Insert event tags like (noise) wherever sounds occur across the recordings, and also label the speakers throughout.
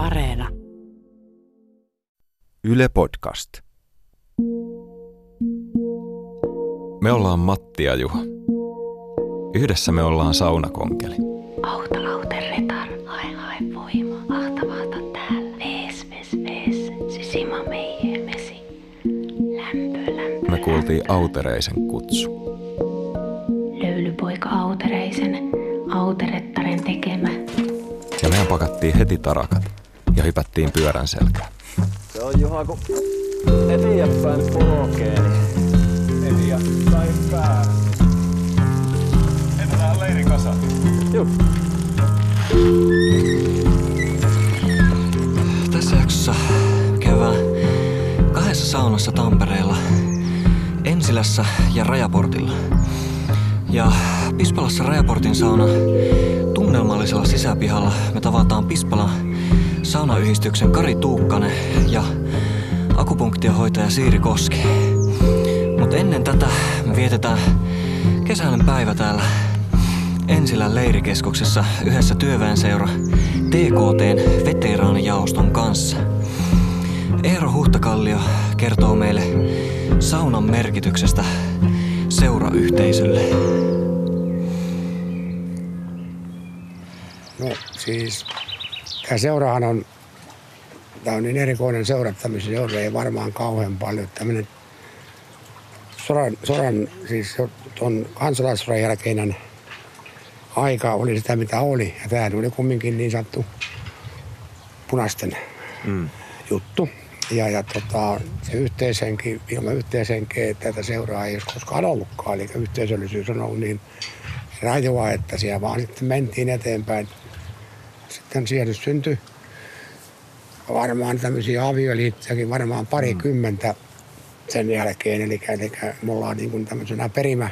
Speaker 1: Areena.
Speaker 2: Yle Podcast. Me ollaan Matti ja Juha. Yhdessä me ollaan saunakonkeli.
Speaker 3: Auta auten retar, hae hae voima, ahtavaata täällä. Vees, vees, vees, sisima meije mesi. Lämpö, lämpö,
Speaker 2: Me kuultiin Autereisen kutsu.
Speaker 3: Löylypoika Autereisen, Auterettaren tekemä.
Speaker 2: Ja mehän pakattiin heti tarakat ja hypättiin pyörän selkään.
Speaker 4: Se on Juha, kun eteenpäin polkee, niin eteenpäin pää.
Speaker 5: Heitetään leiri kasa.
Speaker 4: Juu.
Speaker 6: Tässä jaksossa käydään kahdessa saunassa Tampereella, Ensilässä ja Rajaportilla. Ja Pispalassa Rajaportin sauna tunnelmallisella sisäpihalla me tavataan Pispalan saunayhdistyksen Kari Tuukkanen ja akupunktiohoitaja Siiri Koski. Mutta ennen tätä me vietetään kesäinen päivä täällä Ensilän leirikeskuksessa yhdessä työväenseura TKTn veteraanijaoston kanssa. Eero Huhtakallio kertoo meille saunan merkityksestä seurayhteisölle.
Speaker 7: No siis, tämä seurahan on, tämä on niin erikoinen seura, että tämmöisiä seuroja ei varmaan kauhean paljon. Tämmöinen sodan, sodan siis jo tuon kansalaissodan jälkeinen aika oli sitä mitä oli. Ja tämä oli kumminkin niin sanottu punaisten mm. juttu. Ja, ja tota, se yhteishenki, ilman yhteishenkeä tätä seuraa ei olisi koskaan ollutkaan. Eli yhteisöllisyys on ollut niin rajoa, että siellä vaan sitten mentiin eteenpäin. Sitten siellä syntyi varmaan tämmöisiä avioliittojakin varmaan parikymmentä sen jälkeen. Eli, eli me ollaan niin tämmöisenä perimä,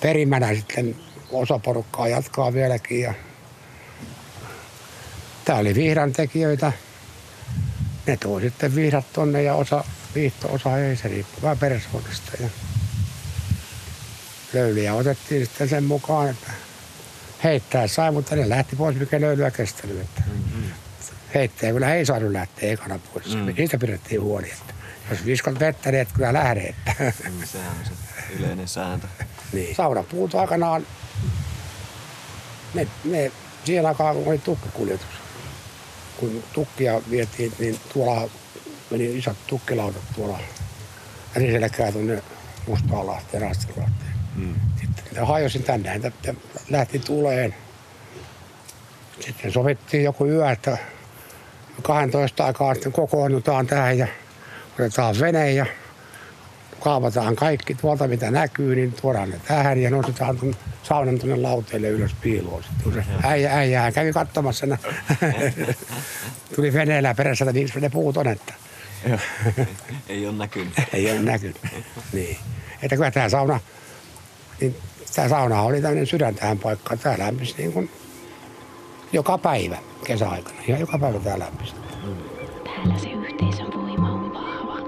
Speaker 7: perimänä sitten osa porukkaa jatkaa vieläkin. Ja tää oli vihdan tekijöitä. Ne toi sitten vihdat tonne ja osa viihto, osa ei. Se riippuu vähän persoonasta. Ja löylyjä otettiin sitten sen mukaan, että heittää sai, mutta ne lähti pois, mikä löylyä kestänyt. Että heittäjä kyllä ei saanut lähteä ekana pois. Mm. Niistä pidettiin huoli, että jos viskot vettä, niin et kyllä lähde. Että.
Speaker 6: Mm, Sehän on se yleinen sääntö.
Speaker 7: niin. Saunapuut aikanaan, ne, ne siihen aikaan kun oli tukkikuljetus. Kun tukkia vietiin, niin tuolla meni isot tukkilautat tuolla Riselekään tuonne Mustaalahteen, Rastelahteen. Mm. Sitten hajosin tänne, että lähti tuleen. Sitten sovittiin joku yö, että 12 aikaa sitten kokoonnutaan tähän ja otetaan vene ja kaavataan kaikki tuolta mitä näkyy, niin tuodaan ne tähän ja nostetaan tuon saunan tuonne lauteelle ylös piiloon. Sitten äijä, äijä kävi katsomassa, (laughs) tuli veneellä perässä, että miksi ne puut on, että
Speaker 6: Ei ole näkynyt.
Speaker 7: ei ole näkynyt. niin. Että kyllä tämä sauna, niin tämä sauna oli tämmöinen sydän tähän paikkaan. Tämä lämpisi niin kuin joka päivä kesäaikana. Ihan joka päivä tämä lämpisi.
Speaker 3: Täällä se yhteisön voima on vahva.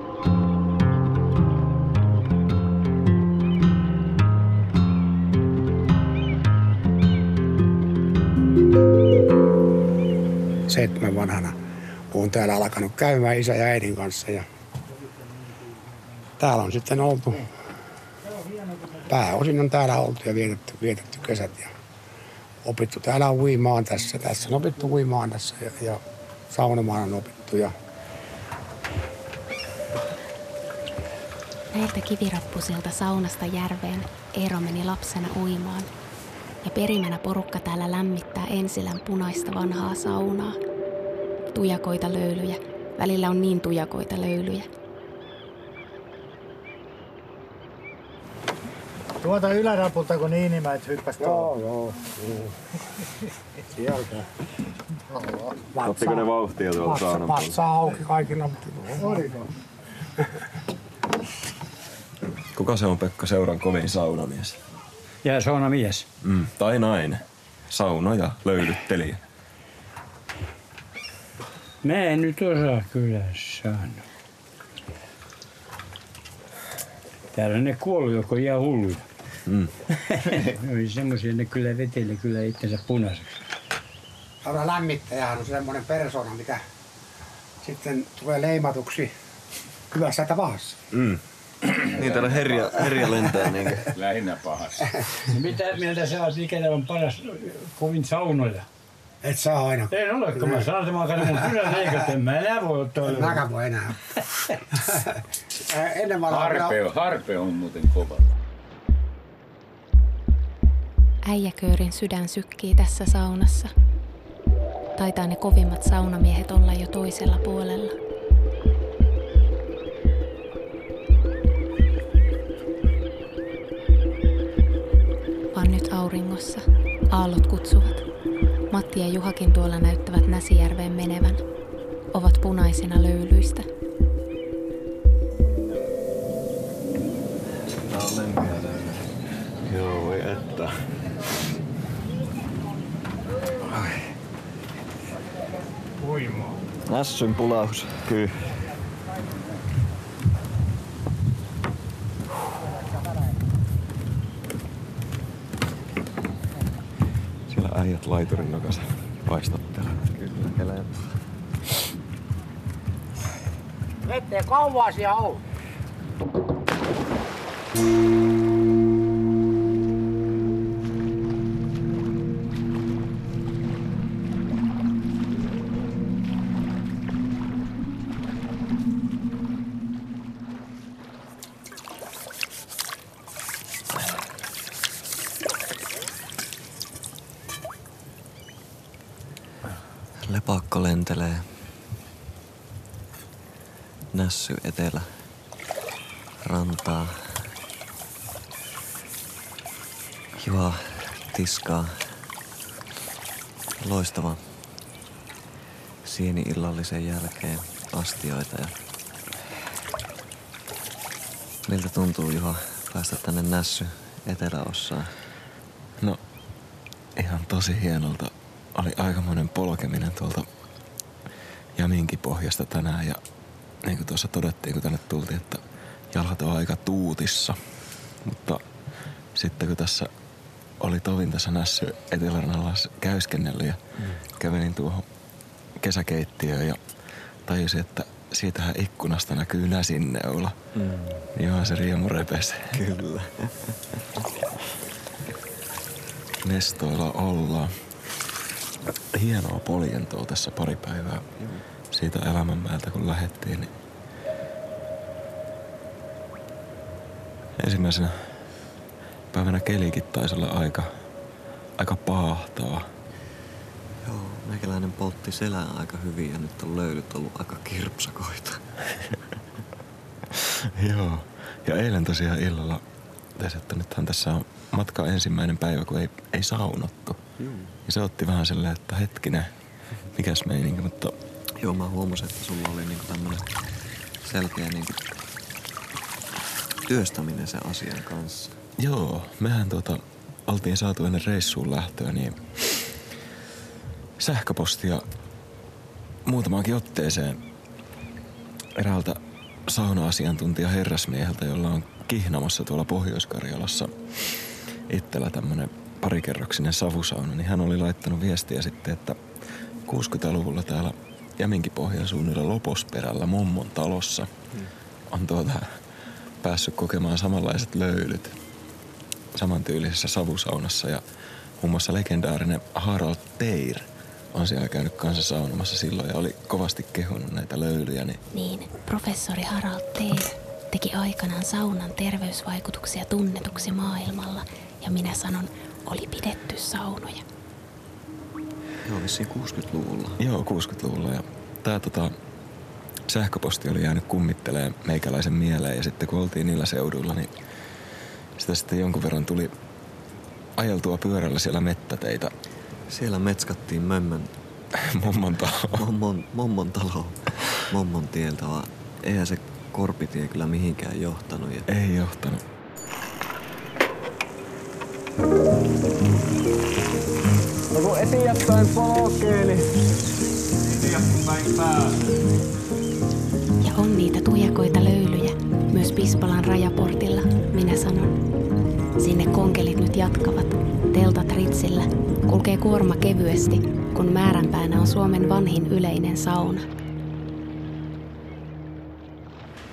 Speaker 7: seitsemän vanhana. Olen täällä alkanut käymään isä ja äidin kanssa. Ja täällä on sitten oltu. Pääosin on täällä oltu ja vietetty, vietetty kesät. Ja opittu täällä on uimaan tässä. Tässä on opittu uimaan tässä ja, ja saunomaan on opittu. Ja
Speaker 3: Näiltä kivirappusilta saunasta järveen Eero meni lapsena uimaan. Ja perimänä porukka täällä lämmittää Ensilän punaista vanhaa saunaa. Tujakoita löylyjä. Välillä on niin tujakoita löylyjä.
Speaker 8: Tuota ylärapulta kun Niinimäet hyppäsi tuolla.
Speaker 7: joo. Sieltä.
Speaker 5: Ottiko ne vauhtia tuolta
Speaker 7: Vatsa,
Speaker 5: saunan
Speaker 7: vatsa auki kaikilla.
Speaker 8: Oliko?
Speaker 2: Kuka se on Pekka Seuran kovin saunamies?
Speaker 9: Ja saunamies.
Speaker 2: Mm, tai nainen. Sauna ja löylyttelijä.
Speaker 9: Mä en nyt osaa kyllä sanoa. Täällä ne kuollut, joko ihan hulluja.
Speaker 2: Mm.
Speaker 9: ne (laughs) oli semmoisia, ne kyllä veteli kyllä itsensä punaiseksi.
Speaker 7: Sauna lämmittäjähän on semmoinen persona, mikä sitten tulee leimatuksi hyvässä tai pahassa.
Speaker 2: Mm. (clears throat)
Speaker 6: Niin täällä herja, herja lentää niinkö? (laughs)
Speaker 9: Lähinnä pahassa. No (laughs) mitä mieltä sä oot, on paras kovin saunoja?
Speaker 7: Et saa aina.
Speaker 9: En ole, kun mä sanon, että mä katson mun leikot, en mä enää voi ottaa.
Speaker 7: Mäkään voi enää. Ää, Ennen.
Speaker 9: Harpe on, harpe on muuten kova.
Speaker 3: Äijäköörin sydän sykkii tässä saunassa. Taitaa ne kovimmat saunamiehet olla jo toisella puolella. Vaan nyt auringossa. Aallot kutsuvat. Matti ja Juhakin tuolla näyttävät Näsijärveen menevän. Ovat punaisina löylyistä.
Speaker 6: Tää on löylyä.
Speaker 5: Joo, voi että.
Speaker 6: Nässyn pulaus.
Speaker 5: Kyllä. Siellä äijät laiturin nokassa paistattelevat.
Speaker 6: Kyllä, kelempaa.
Speaker 7: Ettei kauan siellä ole.
Speaker 6: Lepakko lentelee. Nässy etelä. Rantaa. Juha tiskaa. Loistava. Sieni-illallisen jälkeen astioita ja Miltä tuntuu Juha päästä tänne Nässy eteläossaan?
Speaker 2: No, ihan tosi hienolta. Oli aikamoinen polkeminen tuolta Jaminkin pohjasta tänään ja niin kuin tuossa todettiin, kun tänne tultiin, että jalat on aika tuutissa. Mutta sitten kun tässä oli tovin tässä Nässy etelärannalla käyskennellyt ja mm. kävelin tuohon kesäkeittiöön ja tajusin, että siitähän ikkunasta näkyy näsinneula. Mm. Johan se riemu repesi.
Speaker 6: Kyllä.
Speaker 2: Mestoilla ollaan. Hienoa poljentoa tässä pari päivää siitä elämänmäeltä, kun lähettiin. Niin ensimmäisenä päivänä kelikin taisi olla aika, aika paahtava.
Speaker 6: Joo, meikäläinen poltti selän aika hyvin ja nyt on löylyt ollut aika kirpsakoita. (laughs)
Speaker 2: Joo. Ja eilen tosiaan illalla tässä, että nythän tässä on matka ensimmäinen päivä, kun ei, ei saunottu.
Speaker 6: Joo.
Speaker 2: Ja se otti vähän silleen, että hetkinen, mikäs meininki, mutta
Speaker 6: Joo, mä huomasin, että sulla oli niinku tämmönen selkeä niinku työstäminen sen asian kanssa.
Speaker 2: Joo, mehän tuota, oltiin saatu ennen reissuun lähtöä, niin sähköpostia muutamaankin otteeseen eräältä sauna-asiantuntija herrasmieheltä, jolla on Kihnamassa tuolla Pohjois-Karjalassa. Itsellä tämmönen parikerroksinen savusauna, niin hän oli laittanut viestiä sitten, että 60-luvulla täällä Jäminkin pohjasuunnilla Loposperällä Mommon talossa on tuota päässyt kokemaan samanlaiset löylyt samantyylisessä savusaunassa. Ja muun muassa legendaarinen Harald Teir on siellä käynyt kanssa saunomassa silloin ja oli kovasti kehunut näitä löylyjä, niin
Speaker 3: Niin, professori Harald Teir teki aikanaan saunan terveysvaikutuksia tunnetuksi maailmalla ja minä sanon, oli pidetty saunoja.
Speaker 6: Joo, vissiin 60-luvulla.
Speaker 2: Joo, 60-luvulla. Ja tää tota, sähköposti oli jäänyt kummittelee meikäläisen mieleen. Ja sitten kun oltiin niillä seuduilla, niin sitä sitten jonkun verran tuli ajeltua pyörällä siellä mettäteitä
Speaker 6: Siellä metskattiin mömmön, (laughs)
Speaker 2: mummon talo.
Speaker 6: mommon, mommon talo, mommon tieltä, vaan eihän se korpitie kyllä mihinkään johtanut. Ja
Speaker 2: Ei johtanut.
Speaker 4: No kun eteenpäin polkee, niin
Speaker 3: Ja on niitä tujakoita löylyjä, myös Pispalan rajaportilla, minä sanon. Sinne konkelit nyt jatkavat, teltat ritsillä, kulkee kuorma kevyesti, kun määränpäänä on Suomen vanhin yleinen sauna.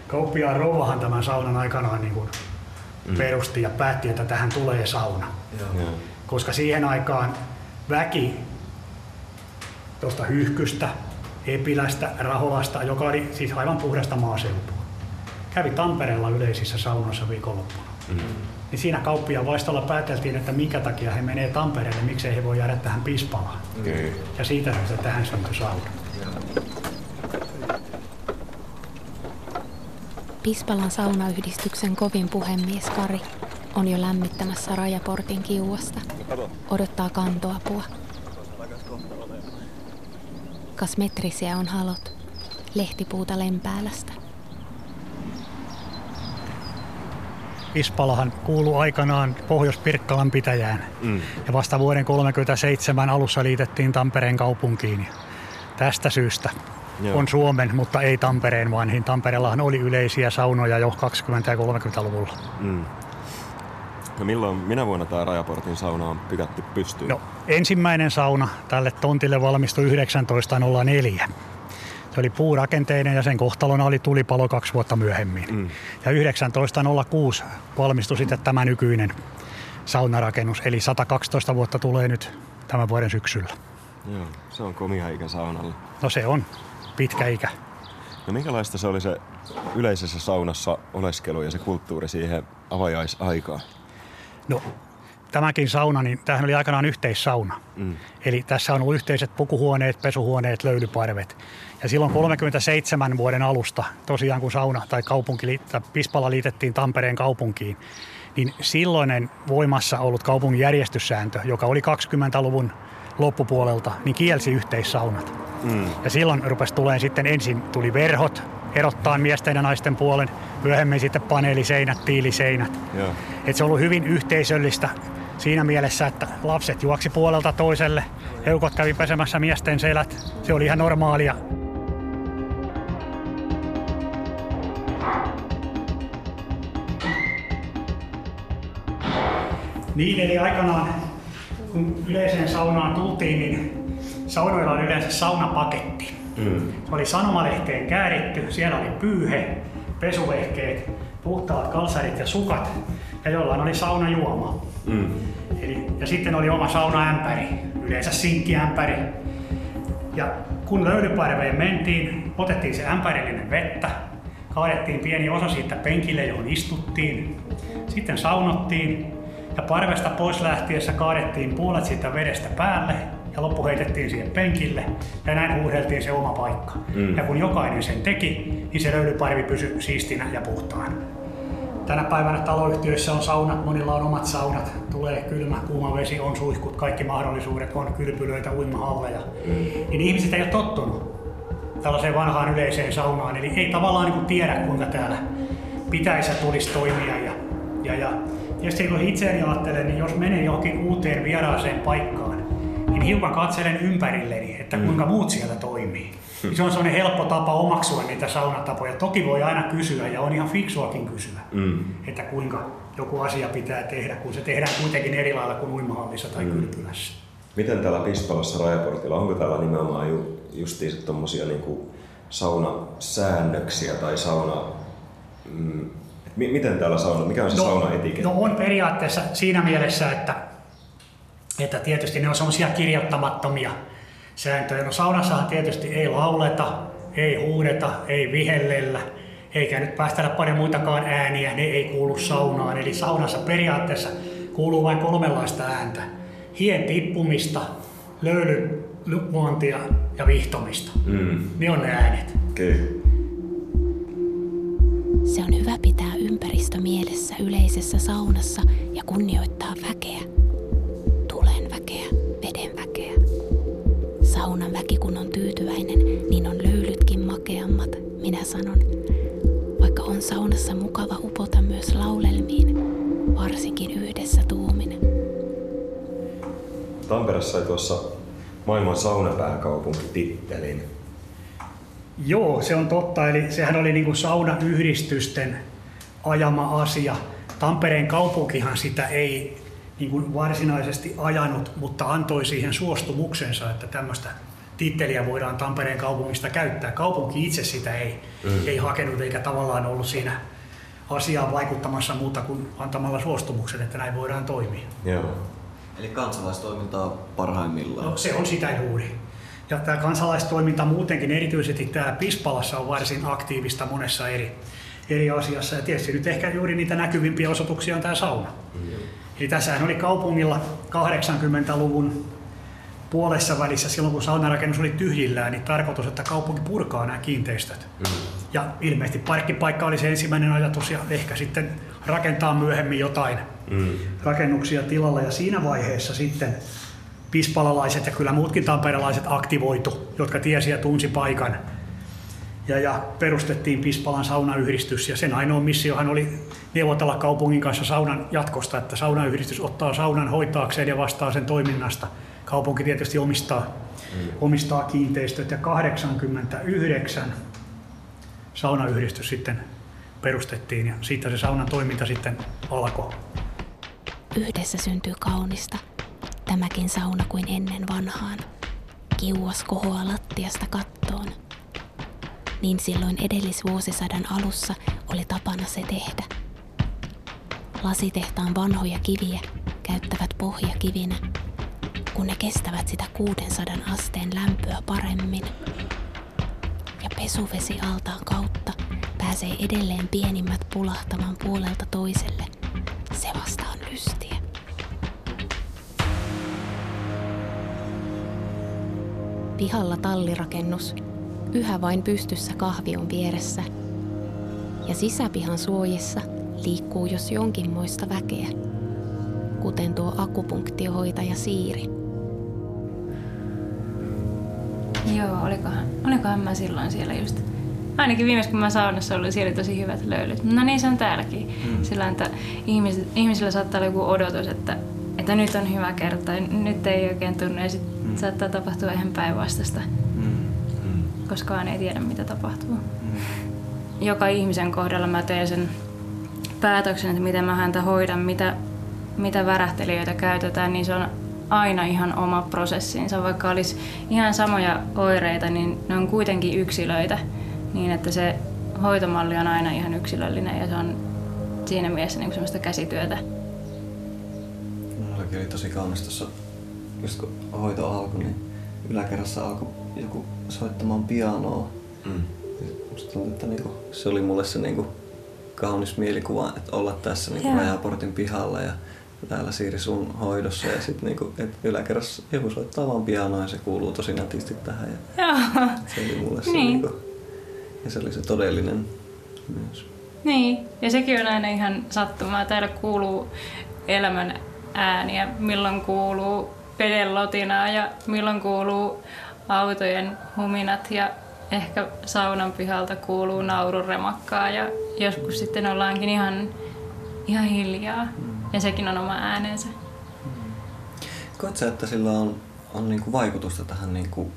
Speaker 1: Kauppiaan rouvahan tämän saunan aikanaan niin kuin perusti ja päätti, että tähän tulee sauna.
Speaker 5: Joo.
Speaker 1: Koska siihen aikaan väki tuosta Hyhkystä, Epilästä, Raholasta, joka oli siis aivan puhdasta maaseutua, kävi Tampereella yleisissä saunoissa viikonloppuna.
Speaker 5: Mm.
Speaker 1: Niin siinä kauppiaan vaistolla pääteltiin, että minkä takia he menee Tampereelle, miksei he voi jäädä tähän Pispalaan.
Speaker 5: Okei.
Speaker 1: Ja siitä syystä tähän syntyi sauna.
Speaker 3: Pispalan saunayhdistyksen kovin puhemies Kari on jo lämmittämässä rajaportin kiuasta. Odottaa kantoapua. Kas metrisiä on halot. Lehtipuuta Lempäälästä.
Speaker 1: Pispalahan kuuluu aikanaan Pohjois-Pirkkalan pitäjään.
Speaker 5: Mm.
Speaker 1: Ja vasta vuoden 1937 alussa liitettiin Tampereen kaupunkiin. Tästä syystä
Speaker 5: Joo.
Speaker 1: on Suomen, mutta ei Tampereen vanhin. Tampereellahan oli yleisiä saunoja jo 20- ja 30-luvulla.
Speaker 5: Mm. No milloin, minä vuonna tämä Rajaportin sauna on pykätty pystyyn?
Speaker 1: No, ensimmäinen sauna tälle tontille valmistui 1904. Se oli puurakenteinen ja sen kohtalona oli tulipalo kaksi vuotta myöhemmin.
Speaker 5: Mm.
Speaker 1: Ja 1906 valmistui sitten tämä nykyinen saunarakennus, eli 112 vuotta tulee nyt tämän vuoden syksyllä.
Speaker 5: Joo, se on komia ikä saunalle.
Speaker 1: No se on pitkä ikä.
Speaker 5: No minkälaista se oli se yleisessä saunassa oleskelu ja se kulttuuri siihen avajaisaikaan?
Speaker 1: No, tämäkin sauna, niin tämähän oli aikanaan yhteissauna.
Speaker 5: Mm.
Speaker 1: Eli tässä on ollut yhteiset pukuhuoneet, pesuhuoneet, löylyparvet. Ja silloin 37 vuoden alusta, tosiaan kun sauna tai kaupunki, tai Pispala liitettiin Tampereen kaupunkiin, niin silloinen voimassa ollut kaupungin järjestyssääntö, joka oli 20-luvun loppupuolelta, niin kielsi yhteissaunat.
Speaker 5: Mm.
Speaker 1: Ja silloin rupesi tulee sitten ensin tuli verhot, erottaa miesten ja naisten puolen, myöhemmin sitten paneeliseinät, tiiliseinät.
Speaker 5: Joo.
Speaker 1: Et se on ollut hyvin yhteisöllistä siinä mielessä, että lapset juoksi puolelta toiselle, eukot kävi pesemässä miesten selät. Se oli ihan normaalia. Niin, eli aikanaan kun yleiseen saunaan tultiin, niin saunoilla oli yleensä saunapaketti.
Speaker 5: Mm.
Speaker 1: Se oli sanomalehteen kääritty, siellä oli pyyhe, pesuvehkeet, puhtaat kalsarit ja sukat ja jollain oli saunajuoma.
Speaker 5: Mm.
Speaker 1: Eli, ja sitten oli oma saunaämpäri, yleensä sinkkiämpäri. Ja kun löylyparveen mentiin, otettiin se ämpärillinen vettä, kaadettiin pieni osa siitä penkille, johon istuttiin. Sitten saunottiin ja parvesta pois lähtiessä kaadettiin puolet siitä vedestä päälle ja loppu heitettiin siihen penkille ja näin huuhdeltiin se oma paikka.
Speaker 5: Mm.
Speaker 1: Ja kun jokainen sen teki, niin se löylyparvi pysyi siistinä ja puhtaana. Tänä päivänä taloyhtiöissä on saunat, monilla on omat saunat. Tulee kylmä, kuuma vesi, on suihkut, kaikki mahdollisuudet, on kylpylöitä, uimahalleja. Niin ihmiset ei ole tottunut tällaiseen vanhaan yleiseen saunaan. Eli ei tavallaan niin kuin tiedä, kuinka täällä pitäisi ja tulisi toimia. Ja, ja, ja tietysti kun itseäni ajattelen, niin jos menen johonkin uuteen vieraaseen paikkaan, niin hiukan katselen ympärilleni, että kuinka muut siellä toimii. Niin Se on sellainen helppo tapa omaksua niitä saunatapoja. Toki voi aina kysyä ja on ihan fiksuakin kysyä,
Speaker 5: Mm.
Speaker 1: että kuinka joku asia pitää tehdä, kun se tehdään kuitenkin eri lailla kuin uimahallissa tai kylpylässä.
Speaker 5: Miten täällä Pispalassa Rajaportilla, onko täällä nimenomaan ju, justiinsa tommosia niinku saunasäännöksiä tai sauna... Mm, mi, miten täällä sauna, mikä on se saunaetiketti?
Speaker 1: no on periaatteessa siinä mielessä, että, että tietysti ne on semmoisia kirjoittamattomia sääntöjä. No saunassahan tietysti ei lauleta, ei huudeta, ei vihellellä, eikä nyt päästellä paljon muitakaan ääniä, ne ei kuulu saunaan. Eli saunassa periaatteessa kuuluu vain kolmenlaista ääntä. Hien tippumista, löylyn luontia ja vihtomista.
Speaker 5: Mm.
Speaker 1: Ne on ne äänet.
Speaker 5: Kyllä.
Speaker 3: Se on hyvä pitää ympäristö mielessä yleisessä saunassa ja kunnioittaa väkeä. Tulen väkeä, veden väkeä. Saunan väki kun on tyytyväinen, niin on löylytkin makeammat, minä sanon. Vaikka on saunassa mukava upota myös laulelmiin, varsinkin yhdessä tuumin.
Speaker 5: Tampere sai tuossa maailman saunapääkaupunki tittelin.
Speaker 1: Joo, se on totta. Eli sehän oli niin kuin saunayhdistysten ajama asia. Tampereen kaupunkihan sitä ei niin kuin varsinaisesti ajanut, mutta antoi siihen suostumuksensa, että tämmöistä titteliä voidaan Tampereen kaupungista käyttää. Kaupunki itse sitä ei, mm. ei hakenut eikä tavallaan ollut siinä asiaan vaikuttamassa muuta kuin antamalla suostumuksen, että näin voidaan toimia.
Speaker 5: Joo.
Speaker 6: Eli kansalaistoimintaa parhaimmillaan.
Speaker 1: No, se on sitä juuri. Ja tämä kansalaistoiminta muutenkin, erityisesti täällä Pispalassa on varsin aktiivista monessa eri, eri asiassa. Ja tietysti nyt ehkä juuri niitä näkyvimpiä osoituksia on tämä sauna. Mm. Eli tässähän oli kaupungilla 80-luvun puolessa välissä, silloin kun saunarakennus oli tyhjillään, niin tarkoitus, että kaupunki purkaa nämä kiinteistöt. Mm. Ja ilmeisesti parkkipaikka oli se ensimmäinen ajatus ja ehkä sitten rakentaa myöhemmin jotain mm. rakennuksia tilalla. Ja siinä vaiheessa sitten pispalalaiset ja kyllä muutkin tamperelaiset aktivoitu, jotka tiesi ja tunsi paikan. Ja, ja perustettiin Pispalan saunayhdistys ja sen ainoa missiohan oli neuvotella kaupungin kanssa saunan jatkosta, että saunayhdistys ottaa saunan hoitaakseen ja vastaa sen toiminnasta. Kaupunki tietysti omistaa, mm. omistaa kiinteistöt ja 89 saunayhdistys sitten perustettiin ja siitä se saunan toiminta sitten alkoi.
Speaker 3: Yhdessä syntyy kaunista, tämäkin sauna kuin ennen vanhaan. Kiuas kohoaa lattiasta kattoon. Niin silloin edellisvuosisadan alussa oli tapana se tehdä. Lasitehtaan vanhoja kiviä käyttävät pohjakivinä, kun ne kestävät sitä 600 asteen lämpöä paremmin. Ja pesuvesi altaan kautta pääsee edelleen pienimmät pulahtamaan puolelta toiselle. Pihalla tallirakennus, yhä vain pystyssä kahvion vieressä. Ja sisäpihan suojissa liikkuu jos jonkinmoista väkeä, kuten tuo akupunktiohoitaja Siiri.
Speaker 10: Joo, olikohan, olikohan mä silloin siellä just. Ainakin viimeis kun mä saunassa olin, siellä oli tosi hyvät löylyt. No niin se on täälläkin. Mm. Sillä että ihmis, ihmisillä saattaa olla joku odotus, että, että nyt on hyvä kerta, nyt ei oikein tunne ja sitten mm. Saattaa tapahtua ihan päinvastaista. Mm. Koskaan ei tiedä mitä tapahtuu. Mm. Joka ihmisen kohdalla mä teen sen päätöksen, että miten mä häntä hoidan, mitä, mitä värähtelijöitä käytetään, niin se on aina ihan oma prosessinsa. Vaikka olisi ihan samoja oireita, niin ne on kuitenkin yksilöitä. Niin että se hoitomalli on aina ihan yksilöllinen ja se on siinä mielessä niin semmoista käsityötä.
Speaker 6: Mullakin oli tosi kaunis tuossa, just kun hoito alkoi, niin yläkerrassa alkoi joku soittamaan pianoa. Mm. Musta tuntui, että niinku, se oli mulle se niinku kaunis mielikuva, että olla tässä niinku rajaportin pihalla ja täällä Siiri sun hoidossa ja sitten niinku, et yläkerrassa joku soittaa vaan pianoa ja se kuuluu tosi nätisti tähän. Ja
Speaker 10: Joo.
Speaker 6: Se oli mulle se,
Speaker 10: Niin.
Speaker 6: niinku, ja se oli se todellinen myös.
Speaker 10: Niin, ja sekin on aina ihan sattumaa. Täällä kuuluu elämän ääniä, milloin kuuluu veden lotinaa ja milloin kuuluu autojen huminat ja ehkä saunan pihalta kuuluu naururemakkaa ja joskus sitten ollaankin ihan, ihan hiljaa. Ja sekin on oma äänensä.
Speaker 6: Koet sä, että sillä on, on niinku vaikutusta tähän, niinku,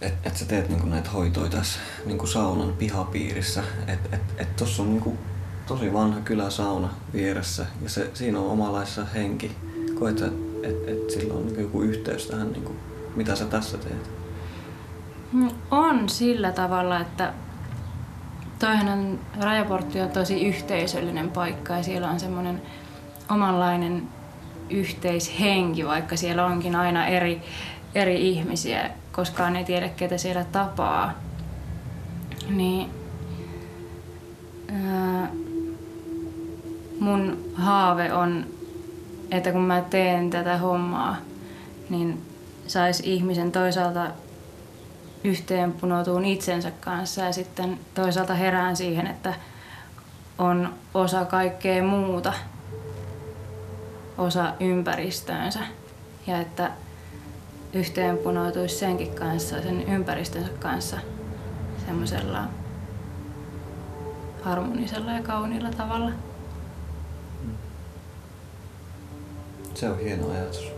Speaker 6: että et sä teet niinku näitä hoitoja tässä niinku saunan pihapiirissä, että et, et tuossa on niinku tosi vanha kyläsauna vieressä ja se, siinä on omanlaissa henki. Koet sä, että et sillä on niinku joku yhteys tähän, niinku, mitä sä tässä teet?
Speaker 10: Mm, On sillä tavalla, että toihan Rajaportti on tosi yhteisöllinen paikka ja siellä on semmoinen omanlainen yhteishenki, vaikka siellä onkin aina eri, eri ihmisiä, koskaan ei tiedä ketä siellä tapaa. Niin, ää, mun haave on, että kun mä teen tätä hommaa, niin sais ihmisen toisaalta yhteen punoutuun itsensä kanssa ja sitten toisaalta herään siihen, että on osa kaikkea muuta, osa ympäristöönsä ja että yhteen punoutuisi senkin kanssa, sen ympäristönsä kanssa semmoisella harmonisella ja kauniilla tavalla.
Speaker 6: Se on hieno ajatus.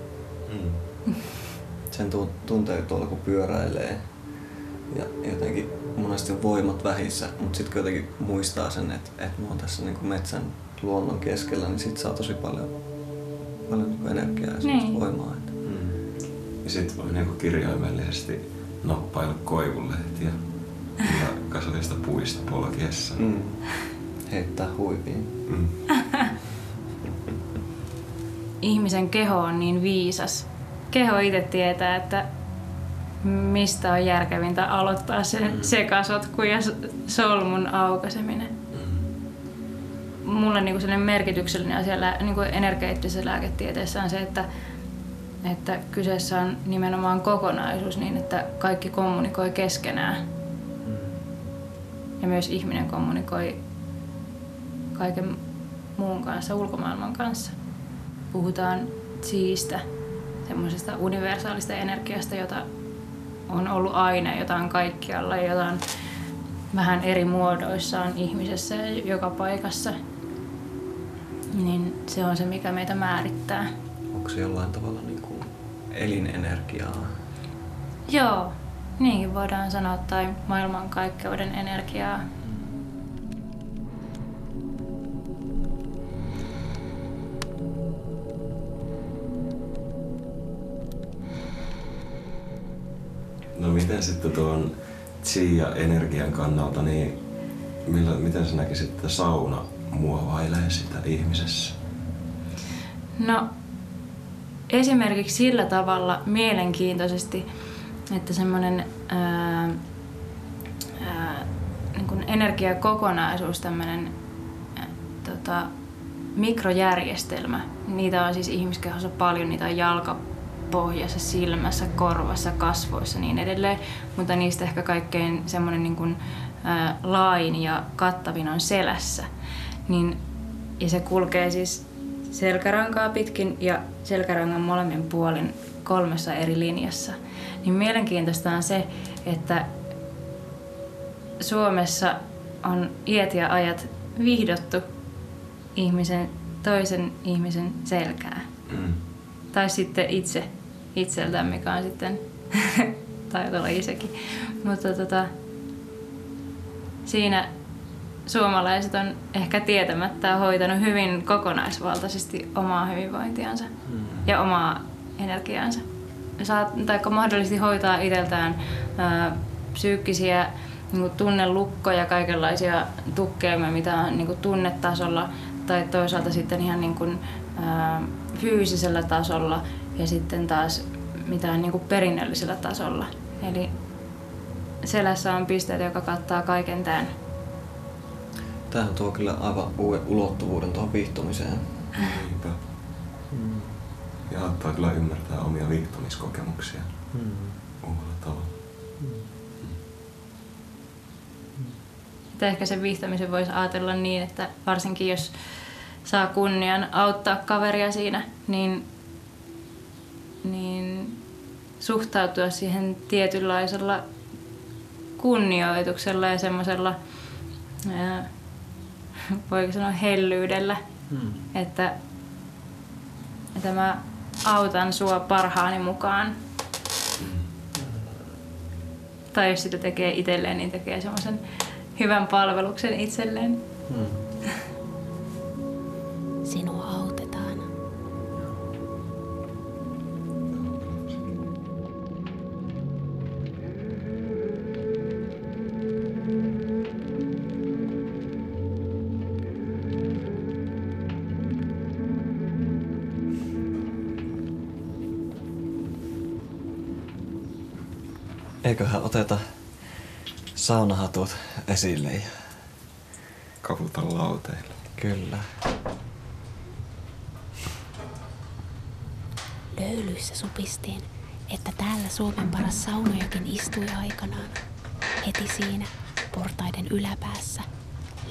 Speaker 6: Mm. (laughs) Sen tu- tuntee tuolla kun pyöräilee ja jotenkin monesti on voimat vähissä, mutta sitten kuitenkin muistaa sen, että, että mä oon tässä niin metsän luonnon keskellä, niin sit saa tosi paljon, paljon niin energiaa ja
Speaker 10: Niin.
Speaker 6: voimaa. Että.
Speaker 2: Ja sit voi niinku kirjaimellisesti nappailla koivulehtiä ja (laughs) kasvavista puista polkiessa.
Speaker 6: Mm. Heittää huiviin.
Speaker 2: Mm.
Speaker 10: Ihmisen keho on niin viisas. Keho itse tietää, että mistä on järkevintä aloittaa se
Speaker 2: Mm.
Speaker 10: sekasotku ja solmun aukaiseminen. Mulle niinku sellainen merkityksellinen asia niinku energeettisessä lääketieteessä on se, että, että kyseessä on nimenomaan kokonaisuus niin, että kaikki kommunikoi keskenään. Ja myös ihminen kommunikoi kaiken muun kanssa, ulkomaailman kanssa. Puhutaan siistä, semmoisesta universaalista energiasta, jota on ollut aina, jota on kaikkialla ja jota on vähän eri muodoissaan ihmisessä ja joka paikassa. Niin se on se, mikä meitä määrittää.
Speaker 6: Onko se jollain tavalla niin kuin elinenergiaa?
Speaker 10: Joo, niinkin voidaan sanoa, tai maailmankaikkeuden energiaa.
Speaker 2: Miten sitten tuon Chia-energian kannalta, niin millä, miten sä näkisit, että sauna muovailee sitä ihmisessä?
Speaker 10: No, esimerkiksi sillä tavalla mielenkiintoisesti, että semmoinen niin energiakokonaisuus, tämmöinen tota, mikrojärjestelmä, niitä on siis ihmiskehossa paljon, niitä on jalkapohjassa, silmässä, korvassa, kasvoissa niin edelleen, mutta niistä ehkä kaikkein semmoinen niin kuin, ää, lain ja kattavin on selässä. Niin, ja se kulkee siis selkärankaa pitkin ja selkärangan molemmin puolin kolmessa eri linjassa. Niin mielenkiintoista on se, että Suomessa on iät ja ajat vihdottu ihmisen, toisen ihmisen selkää.
Speaker 2: Mm.
Speaker 10: Tai sitten itse itseltään, mikä on sitten (laughs) taitaa olla isäkin. Mutta tota, siinä suomalaiset on ehkä tietämättä hoitanut hyvin kokonaisvaltaisesti omaa hyvinvointiansa ja omaa energiaansa. Saat, tai mahdollisesti hoitaa itseltään ää, psyykkisiä niin tunnelukkoja, kaikenlaisia tukkeamia, mitä on niin tunnetasolla tai toisaalta sitten ihan niin kuin, ää, fyysisellä tasolla ja sitten taas mitä on niin kuin perinnöllisellä tasolla. Eli selässä on pisteet, joka kattaa kaiken tämän.
Speaker 6: Tämähän tuo kyllä aivan uuden ulottuvuuden tuohon viihtymiseen.
Speaker 2: Niinpä. Ja auttaa kyllä ymmärtää omia viihtymiskokemuksia
Speaker 6: Mm.
Speaker 2: uudella tavalla.
Speaker 10: Että ehkä sen viihtämisen voisi ajatella niin, että varsinkin jos saa kunnian auttaa kaveria siinä, niin, niin suhtautua siihen tietynlaisella kunnioituksella ja semmoisella, voiko sanoa hellyydellä,
Speaker 6: Mm.
Speaker 10: että, että mä autan sua parhaani mukaan. Tai jos sitä tekee itselleen, niin tekee semmoisen hyvän palveluksen itselleen.
Speaker 6: Mm. Eiköhän oteta saunahatut esille. ja-
Speaker 2: Kavuta lauteilla.
Speaker 6: Kyllä.
Speaker 3: Löylyissä supistiin, että täällä Suomen paras saunojakin istui aikanaan. Heti siinä, portaiden yläpäässä,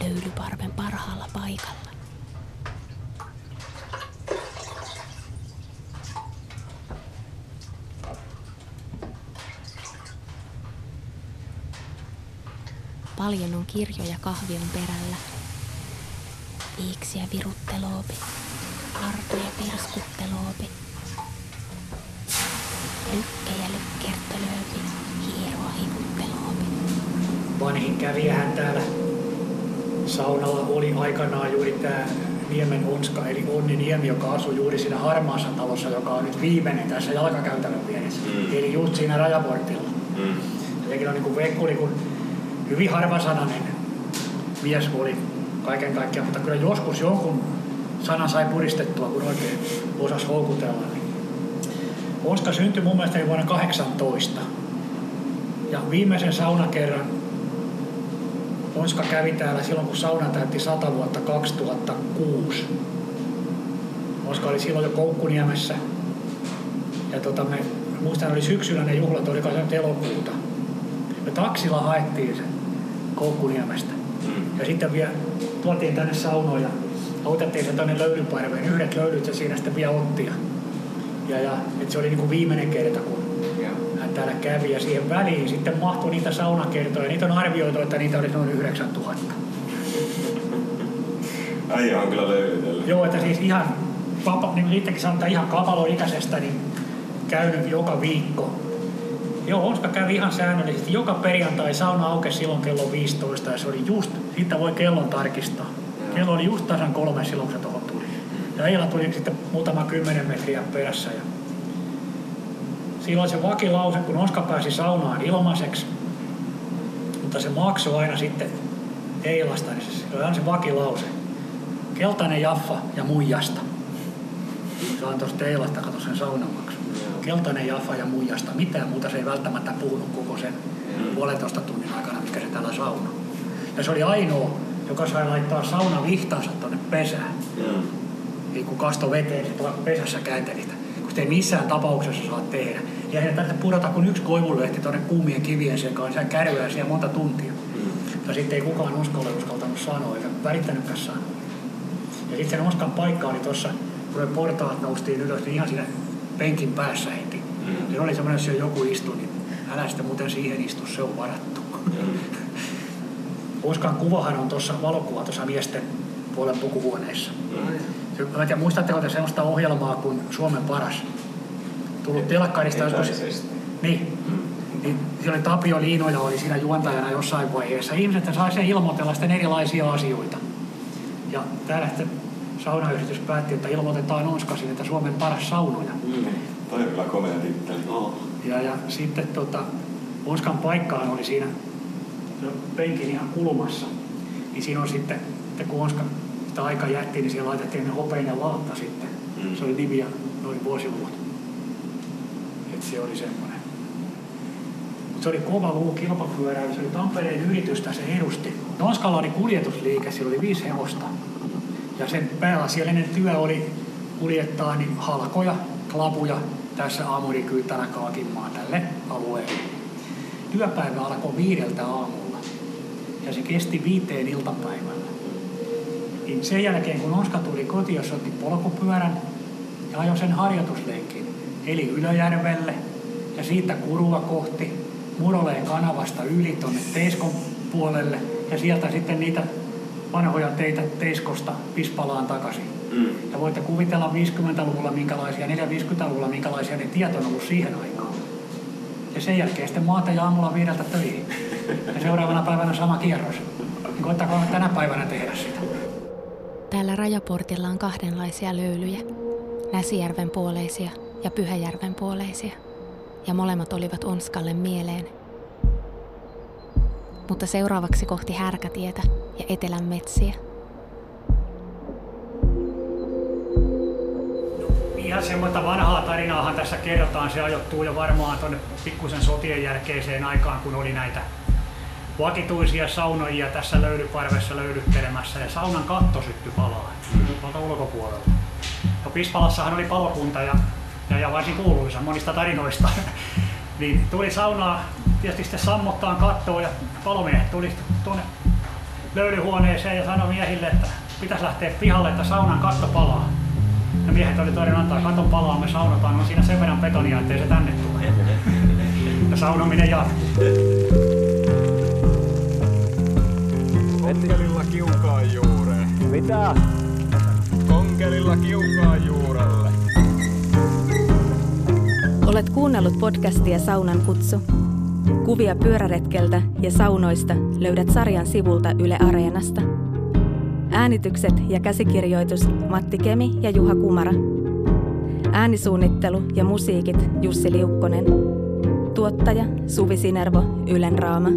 Speaker 3: löylyparven parhaalla paikalla. Paljon on kirjoja kahvion perällä. Viiksiä virutteloopi, artoja pirskutteloopi. Lykkejä lykkertölööpi, hieroa hivutteloopi.
Speaker 1: Vanhin kävijähän täällä saunalla oli aikanaan juuri tämä Niemen Onska, eli Onni Niemi, joka asuu juuri siinä harmaassa talossa, joka on nyt viimeinen tässä jalkakäytävän vieressä. Mm. Eli just siinä rajaportilla. Mm. Sekin on niin kuin Vekku oli kuin hyvin harvasanainen mies oli kaiken kaikkiaan, mutta kyllä joskus jonkun sanan sai puristettua, kun oikein osas houkutella. Onska syntyi mun mielestä vuonna 18. Ja viimeisen saunakerran Onska kävi täällä silloin, kun sauna täytti 100 vuotta 2006. Onska oli silloin jo Koukkuniemessä. Ja tota, me, muistan, oli syksyllä ne juhlat, oli se elokuuta. Me taksilla haettiin se Koukkuniemestä. Ja sitten vielä tuotiin tänne saunoon ja otettiin se tänne löylyparveen. Yhdet löylyt ja siinä sitten vielä ottia. Ja, ja et se oli niin kuin viimeinen kerta, kun hän täällä kävi. Ja siihen väliin sitten mahtui niitä saunakertoja. Niitä on arvioitu, että niitä oli noin 9000.
Speaker 5: Äijä on kyllä löydytellyt.
Speaker 1: Joo, että siis ihan, niin itsekin sanotaan, ihan kapaloikäisestä niin käynyt joka viikko. Joo, Onska kävi ihan säännöllisesti. Joka perjantai sauna aukesi silloin kello 15 ja se oli just, siitä voi kellon tarkistaa. Kello oli just tasan kolme silloin, kun se tuohon tuli. Ja Eila tuli sitten muutama kymmenen metriä perässä. Ja silloin se vakilause, kun Oska pääsi saunaan ilmaiseksi, mutta se maksoi aina sitten Eilasta, niin se oli aina se vakilause. Keltainen jaffa ja muijasta. Antoi sitten Eilasta, kato sen saunamaksu. Keltainen jaffa ja muijasta. Mitään muuta se ei välttämättä puhunut koko sen puolentoista tunnin aikana, mikä se täällä sauna. Ja se oli ainoa, joka sai laittaa sauna vihtansa tuonne pesään. Mm. Eli kun kasto veteen, se tuolla pesässä käänteli sitä. Kun sitä ei missään tapauksessa saa tehdä. Ja ei tarvitse pudota kuin yksi koivulehti tuonne kuumien kivien sekaan. Sehän kärryää siellä monta tuntia. Mm. Ja sitten ei kukaan uskalle uskaltanut sanoa, eikä välittänytkään sanoa. Ja sitten sen Oskan paikka oli tuossa, kun me portaat noustiin ylös, niin ihan siinä penkin päässä heti. Mm. Se oli semmoinen, jos joku istui, niin älä sitten muuten siihen istu, se on varattu. Mm. Oskan kuvahan on tuossa valokuva tuossa miesten puolen pukuhuoneessa. Mm. Mä en tiedä, muistatteko te sellaista ohjelmaa kuin Suomen paras? Tullut telkkarista joskus. Niin. Mm. niin siellä oli Tapio Liinoja oli siinä juontajana jossain vaiheessa. Ihmiset sai sen ilmoitella sitten erilaisia asioita. Ja täällä sitten saunayhdistys päätti, että ilmoitetaan Onskasin, että Suomen paras saunoja.
Speaker 5: Mm. Toi on kyllä komea titteli.
Speaker 1: No. Ja, ja sitten tota, Onskan paikkaan oli siinä penkin ihan kulmassa. Niin siinä on sitten, että kun Onska sitä aika jätti, niin siellä laitettiin ne hopeinen laatta sitten. Mm. Se oli nimi ja noin vuosiluvut. Et se oli semmoinen. Mutta se oli kova luu kilpapyöräily. Se oli Tampereen yritystä, se edusti. Onskalla oli kuljetusliike, siellä oli viisi hevosta. Ja sen pääasiallinen työ oli kuljettaa niin halkoja, klapuja tässä aamurikyytänä Kaakinmaan tälle alueelle. Työpäivä alkoi viideltä aamulla ja se kesti viiteen iltapäivällä. Niin sen jälkeen kun Onska tuli kotiin, jos otti polkupyörän ja ajoi sen harjoitusleikin, eli Ylöjärvelle ja siitä Kurua kohti, Muroleen kanavasta yli tuonne Teiskon puolelle ja sieltä sitten niitä vanhoja teitä Teiskosta Pispalaan takaisin. Mm. Ja voitte kuvitella 50-luvulla minkälaisia, 450-luvulla minkälaisia ne tiet on ollut siihen aikaan. Ja sen jälkeen sitten maata ja aamulla viideltä töihin. Ja seuraavana päivänä sama kierros. Niin koittakaa tänä päivänä tehdä sitä.
Speaker 3: Täällä rajaportilla on kahdenlaisia löylyjä. Näsijärven puoleisia ja Pyhäjärven puoleisia. Ja molemmat olivat Onskalle mieleen. Mutta seuraavaksi kohti Härkätietä ja Etelän metsiä.
Speaker 1: Ihan semmoista vanhaa tarinaahan tässä kerrotaan. Se ajoittuu jo varmaan tuonne pikkusen sotien jälkeiseen aikaan, kun oli näitä vakituisia saunojia tässä löydyparvessa löydyttelemässä ja saunan katto syttyi palaa tuolta ulkopuolella. No Pispalassahan oli palokunta ja, ja, ja varsin kuuluisa monista tarinoista. (laughs) niin tuli saunaa tietysti sitten sammottaa kattoa ja palomiehet tuli tuonne löylyhuoneeseen ja sanoi miehille, että pitäisi lähteä pihalle, että saunan katto palaa. Ja miehet oli toinen antaa katon palaa, me saunotaan, on siinä sen verran betonia, ettei se tänne tule. Ja saunominen jatkuu.
Speaker 11: Konkelilla kiukaa juureen.
Speaker 4: Mitä?
Speaker 11: Konkelilla kiukaa juurelle.
Speaker 12: Olet kuunnellut podcastia Saunan kutsu. Kuvia pyöräretkeltä ja saunoista löydät sarjan sivulta Yle Areenasta. Äänitykset ja käsikirjoitus Matti Kemi ja Juha Kumara. Äänisuunnittelu ja musiikit Jussi Liukkonen. Tuottaja Suvi Sinervo Ylen Raama.